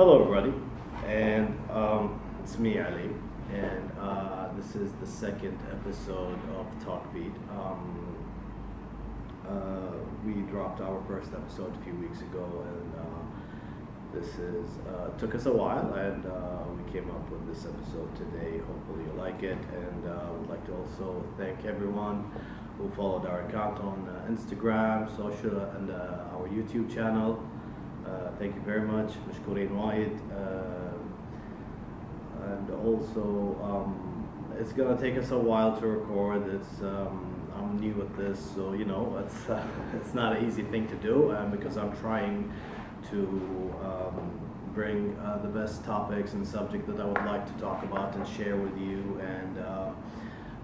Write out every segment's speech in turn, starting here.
Hello, everybody, and um, it's me, Ali, and uh, this is the second episode of Talkfeed. Um, uh, we dropped our first episode a few weeks ago, and uh, this is uh, took us a while, and uh, we came up with this episode today. Hopefully, you like it, and uh, would like to also thank everyone who followed our account on uh, Instagram, social, and our YouTube channel. Uh, thank you very much, Mashkureen Wahid. Uh, and also, um, it's gonna take us a while to record. It's um, I'm new at this, so you know it's uh, it's not an easy thing to do um, because I'm trying to um, bring uh, the best topics and subject that I would like to talk about and share with you and. Uh,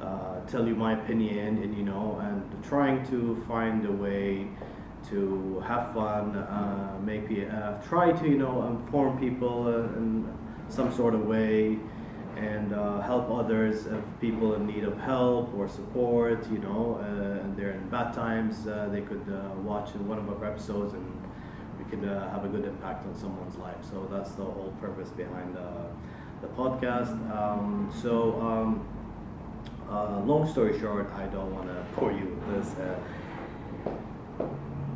uh, tell you my opinion and you know and trying to find a way to have fun uh, maybe uh, try to you know inform people uh, in some sort of way and uh, help others if people in need of help or support you know uh, and they're in bad times they could watch one of our episodes and we could have a good impact on someone's life so that's the whole purpose behind the, the podcast um, so um, uh, long story short, I don't want to bore you with this. Uh,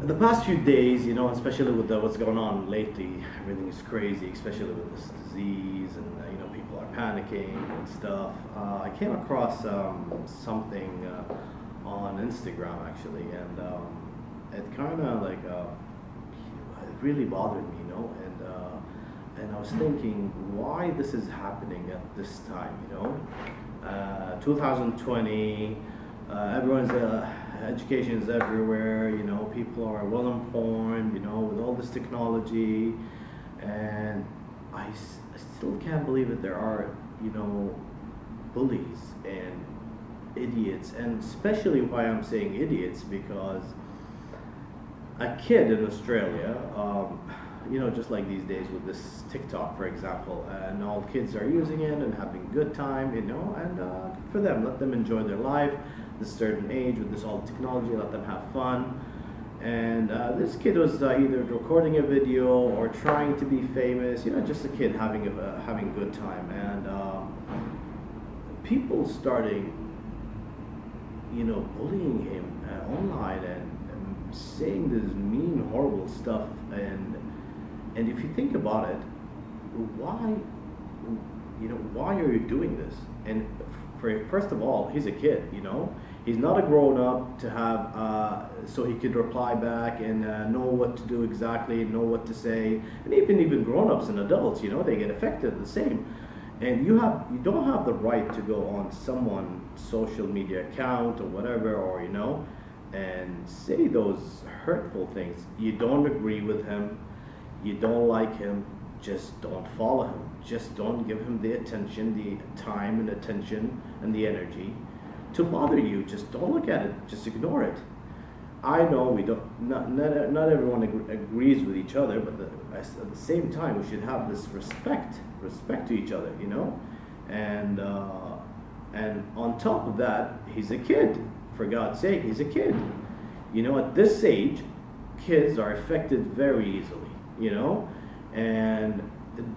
the past few days, you know, especially with the, what's going on lately, everything is crazy, especially with this disease, and uh, you know, people are panicking and stuff. Uh, I came across um, something uh, on Instagram actually, and um, it kind of like uh, it really bothered me, you know, and uh, and I was thinking why this is happening at this time, you know. Uh, 2020, uh, everyone's education is everywhere. You know, people are well informed. You know, with all this technology, and I, s- I still can't believe that there are you know bullies and idiots, and especially why I'm saying idiots because a kid in Australia. Um, you know, just like these days with this TikTok, for example, and all kids are using it and having a good time, you know, and uh, for them, let them enjoy their life. This certain age with this all technology, let them have fun. And uh, this kid was uh, either recording a video or trying to be famous, you know, just a kid having a uh, having a good time, and um, people starting, you know, bullying him uh, online and, and saying this mean, horrible stuff and and if you think about it, why, you know, why are you doing this? And for first of all, he's a kid, you know. He's not a grown up to have, uh, so he could reply back and uh, know what to do exactly, know what to say. And even even grown ups and adults, you know, they get affected the same. And you have you don't have the right to go on someone's social media account or whatever, or you know, and say those hurtful things. You don't agree with him you don't like him, just don't follow him. Just don't give him the attention, the time and attention and the energy to bother you. Just don't look at it. Just ignore it. I know we don't. Not not, not everyone ag- agrees with each other, but the, at the same time, we should have this respect, respect to each other. You know, and uh, and on top of that, he's a kid. For God's sake, he's a kid. You know, at this age, kids are affected very easily you know, and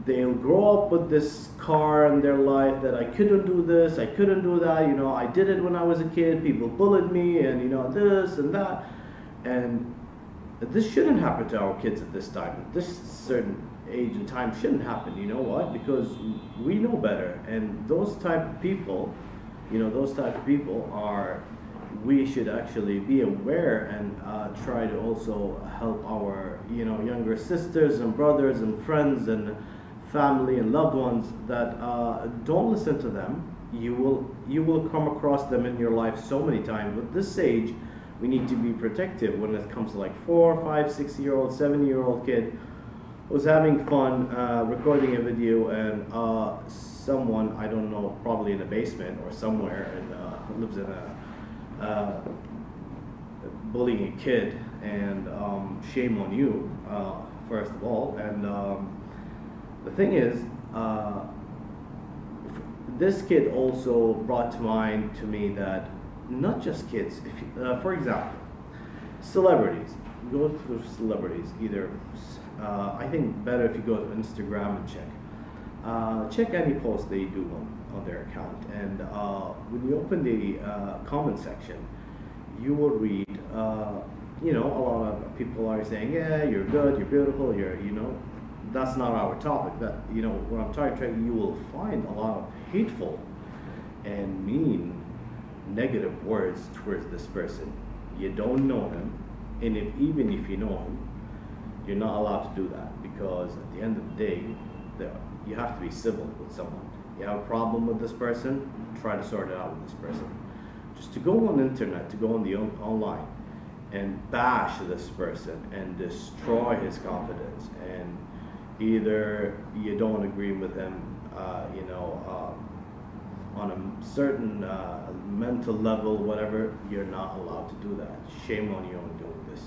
they'll grow up with this car in their life that I couldn't do this, I couldn't do that, you know, I did it when I was a kid, people bullied me, and you know, this and that. And this shouldn't happen to our kids at this time. At this certain age and time shouldn't happen, you know what? Because we know better. And those type of people, you know, those type of people are we should actually be aware and uh, try to also help our you know younger sisters and brothers and friends and family and loved ones that uh, don't listen to them. You will you will come across them in your life so many times. But this age we need to be protective when it comes to like four five six year old seven year old kid was having fun uh, recording a video and uh, someone i don't know probably in a basement or somewhere and uh, lives in a uh, bullying a kid, and um, shame on you, uh, first of all. And um, the thing is, uh, this kid also brought to mind to me that not just kids, you, uh, for example, celebrities, go through celebrities, either uh, I think better if you go to Instagram and check. Check any post they do on, on their account. And uh, when you open the uh, comment section, you will read, uh, you know, a lot of people are saying, yeah, you're good, you're beautiful, you're, you know, that's not our topic. That, you know, what I'm trying to you, will find a lot of hateful and mean negative words towards this person. You don't know him, and if even if you know him, you're not allowed to do that because at the end of the day, you have to be civil with someone. You have a problem with this person, try to sort it out with this person. Just to go on the internet, to go on the on, online, and bash this person and destroy his confidence, and either you don't agree with him, uh, you know. Um, on a certain uh, mental level, whatever, you're not allowed to do that. Shame on you on doing this.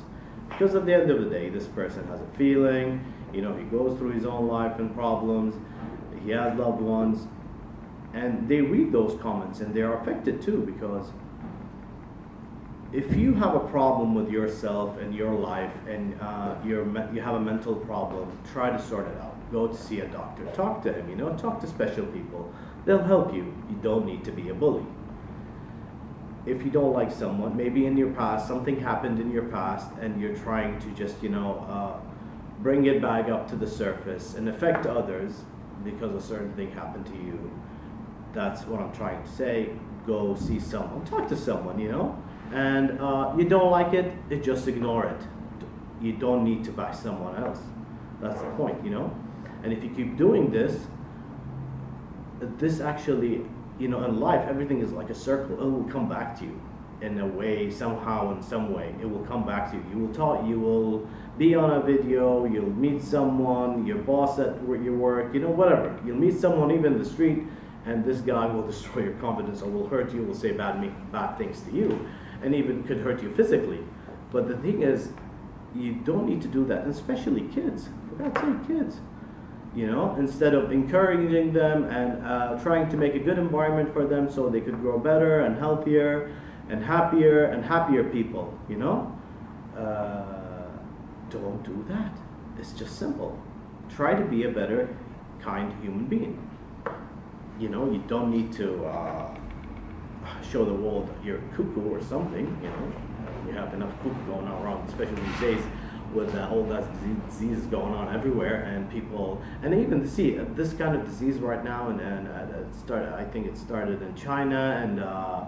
Because at the end of the day, this person has a feeling, you know, he goes through his own life and problems, he has loved ones, and they read those comments and they're affected too because if you have a problem with yourself and your life and uh, you have a mental problem, try to sort it out. Go to see a doctor. Talk to him, you know, talk to special people They'll help you. You don't need to be a bully. If you don't like someone, maybe in your past, something happened in your past, and you're trying to just, you know, uh, bring it back up to the surface and affect others because a certain thing happened to you. That's what I'm trying to say. Go see someone, talk to someone, you know, and uh, you don't like it, just ignore it. You don't need to buy someone else. That's the point, you know. And if you keep doing this, this actually, you know, in life, everything is like a circle. It will come back to you in a way, somehow, in some way. It will come back to you. You will talk. You will be on a video. You'll meet someone. Your boss at your work. You know, whatever. You'll meet someone even in the street, and this guy will destroy your confidence or will hurt you. Will say bad bad things to you, and even could hurt you physically. But the thing is, you don't need to do that, and especially kids. For God's sake, kids you know, instead of encouraging them and uh, trying to make a good environment for them so they could grow better and healthier and happier and happier people, you know? Uh, don't do that. It's just simple. Try to be a better, kind human being. You know, you don't need to uh, show the world you're cuckoo or something, you know. You have enough cuckoo going on around, especially these days with uh, all that disease going on everywhere, and people, and even see uh, this kind of disease right now, and, and uh, it started. I think it started in China, and uh,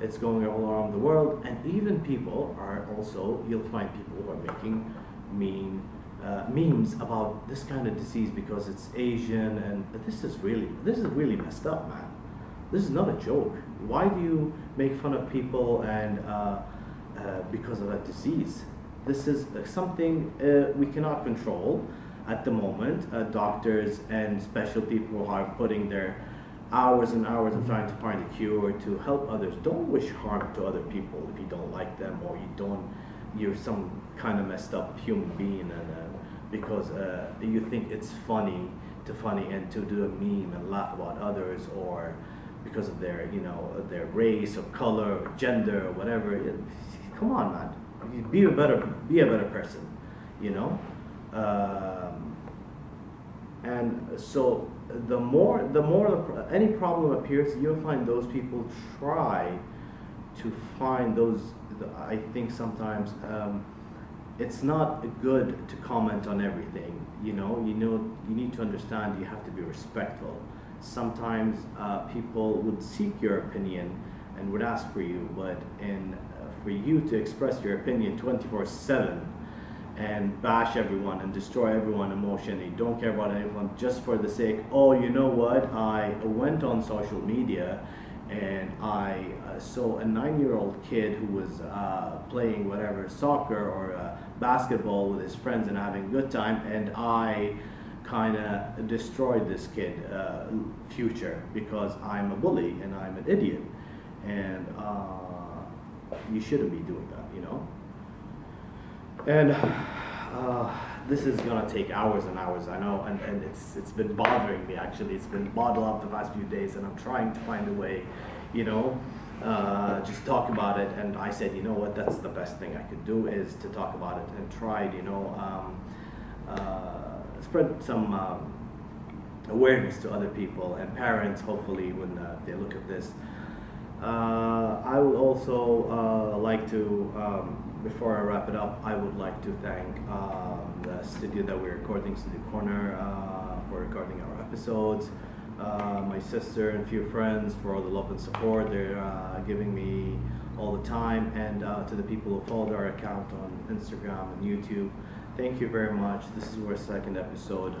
it's going all around the world, and even people are also. You'll find people who are making mean uh, memes about this kind of disease because it's Asian, and this is really this is really messed up, man. This is not a joke. Why do you make fun of people and uh, because of a disease? This is something uh, we cannot control at the moment. Uh, doctors and special people are putting their hours and hours of trying to find a cure to help others. Don't wish harm to other people if you don't like them or you don't. You're some kind of messed up human being, and uh, because uh, you think it's funny to funny and to do a meme and laugh about others or because of their you know their race or color or gender or whatever. Come on, man be a better be a better person you know um, and so the more the more any problem appears you'll find those people try to find those i think sometimes um, it's not good to comment on everything you know you know you need to understand you have to be respectful sometimes uh, people would seek your opinion and would ask for you but in for you to express your opinion 24 7 and bash everyone and destroy everyone emotionally. Don't care about anyone just for the sake, oh, you know what? I went on social media and I uh, saw a nine year old kid who was uh, playing whatever soccer or uh, basketball with his friends and having a good time, and I kind of destroyed this kid' uh, future because I'm a bully and I'm an idiot. And uh, you shouldn't be doing that, you know? And uh, this is gonna take hours and hours, I know, and, and it's it's been bothering me actually. It's been bottled up the past few days, and I'm trying to find a way, you know, uh, just talk about it. And I said, you know what, that's the best thing I could do is to talk about it and tried, you know. Um, uh, spread some um, awareness to other people and parents. Hopefully, when uh, they look at this, uh, I would also uh, like to, um, before I wrap it up, I would like to thank um, the studio that we're recording, Studio Corner, uh, for recording our episodes. Uh, my sister and a few friends for all the love and support they're uh, giving me all the time, and uh, to the people who followed our account on Instagram and YouTube. Thank you very much. This is our second episode.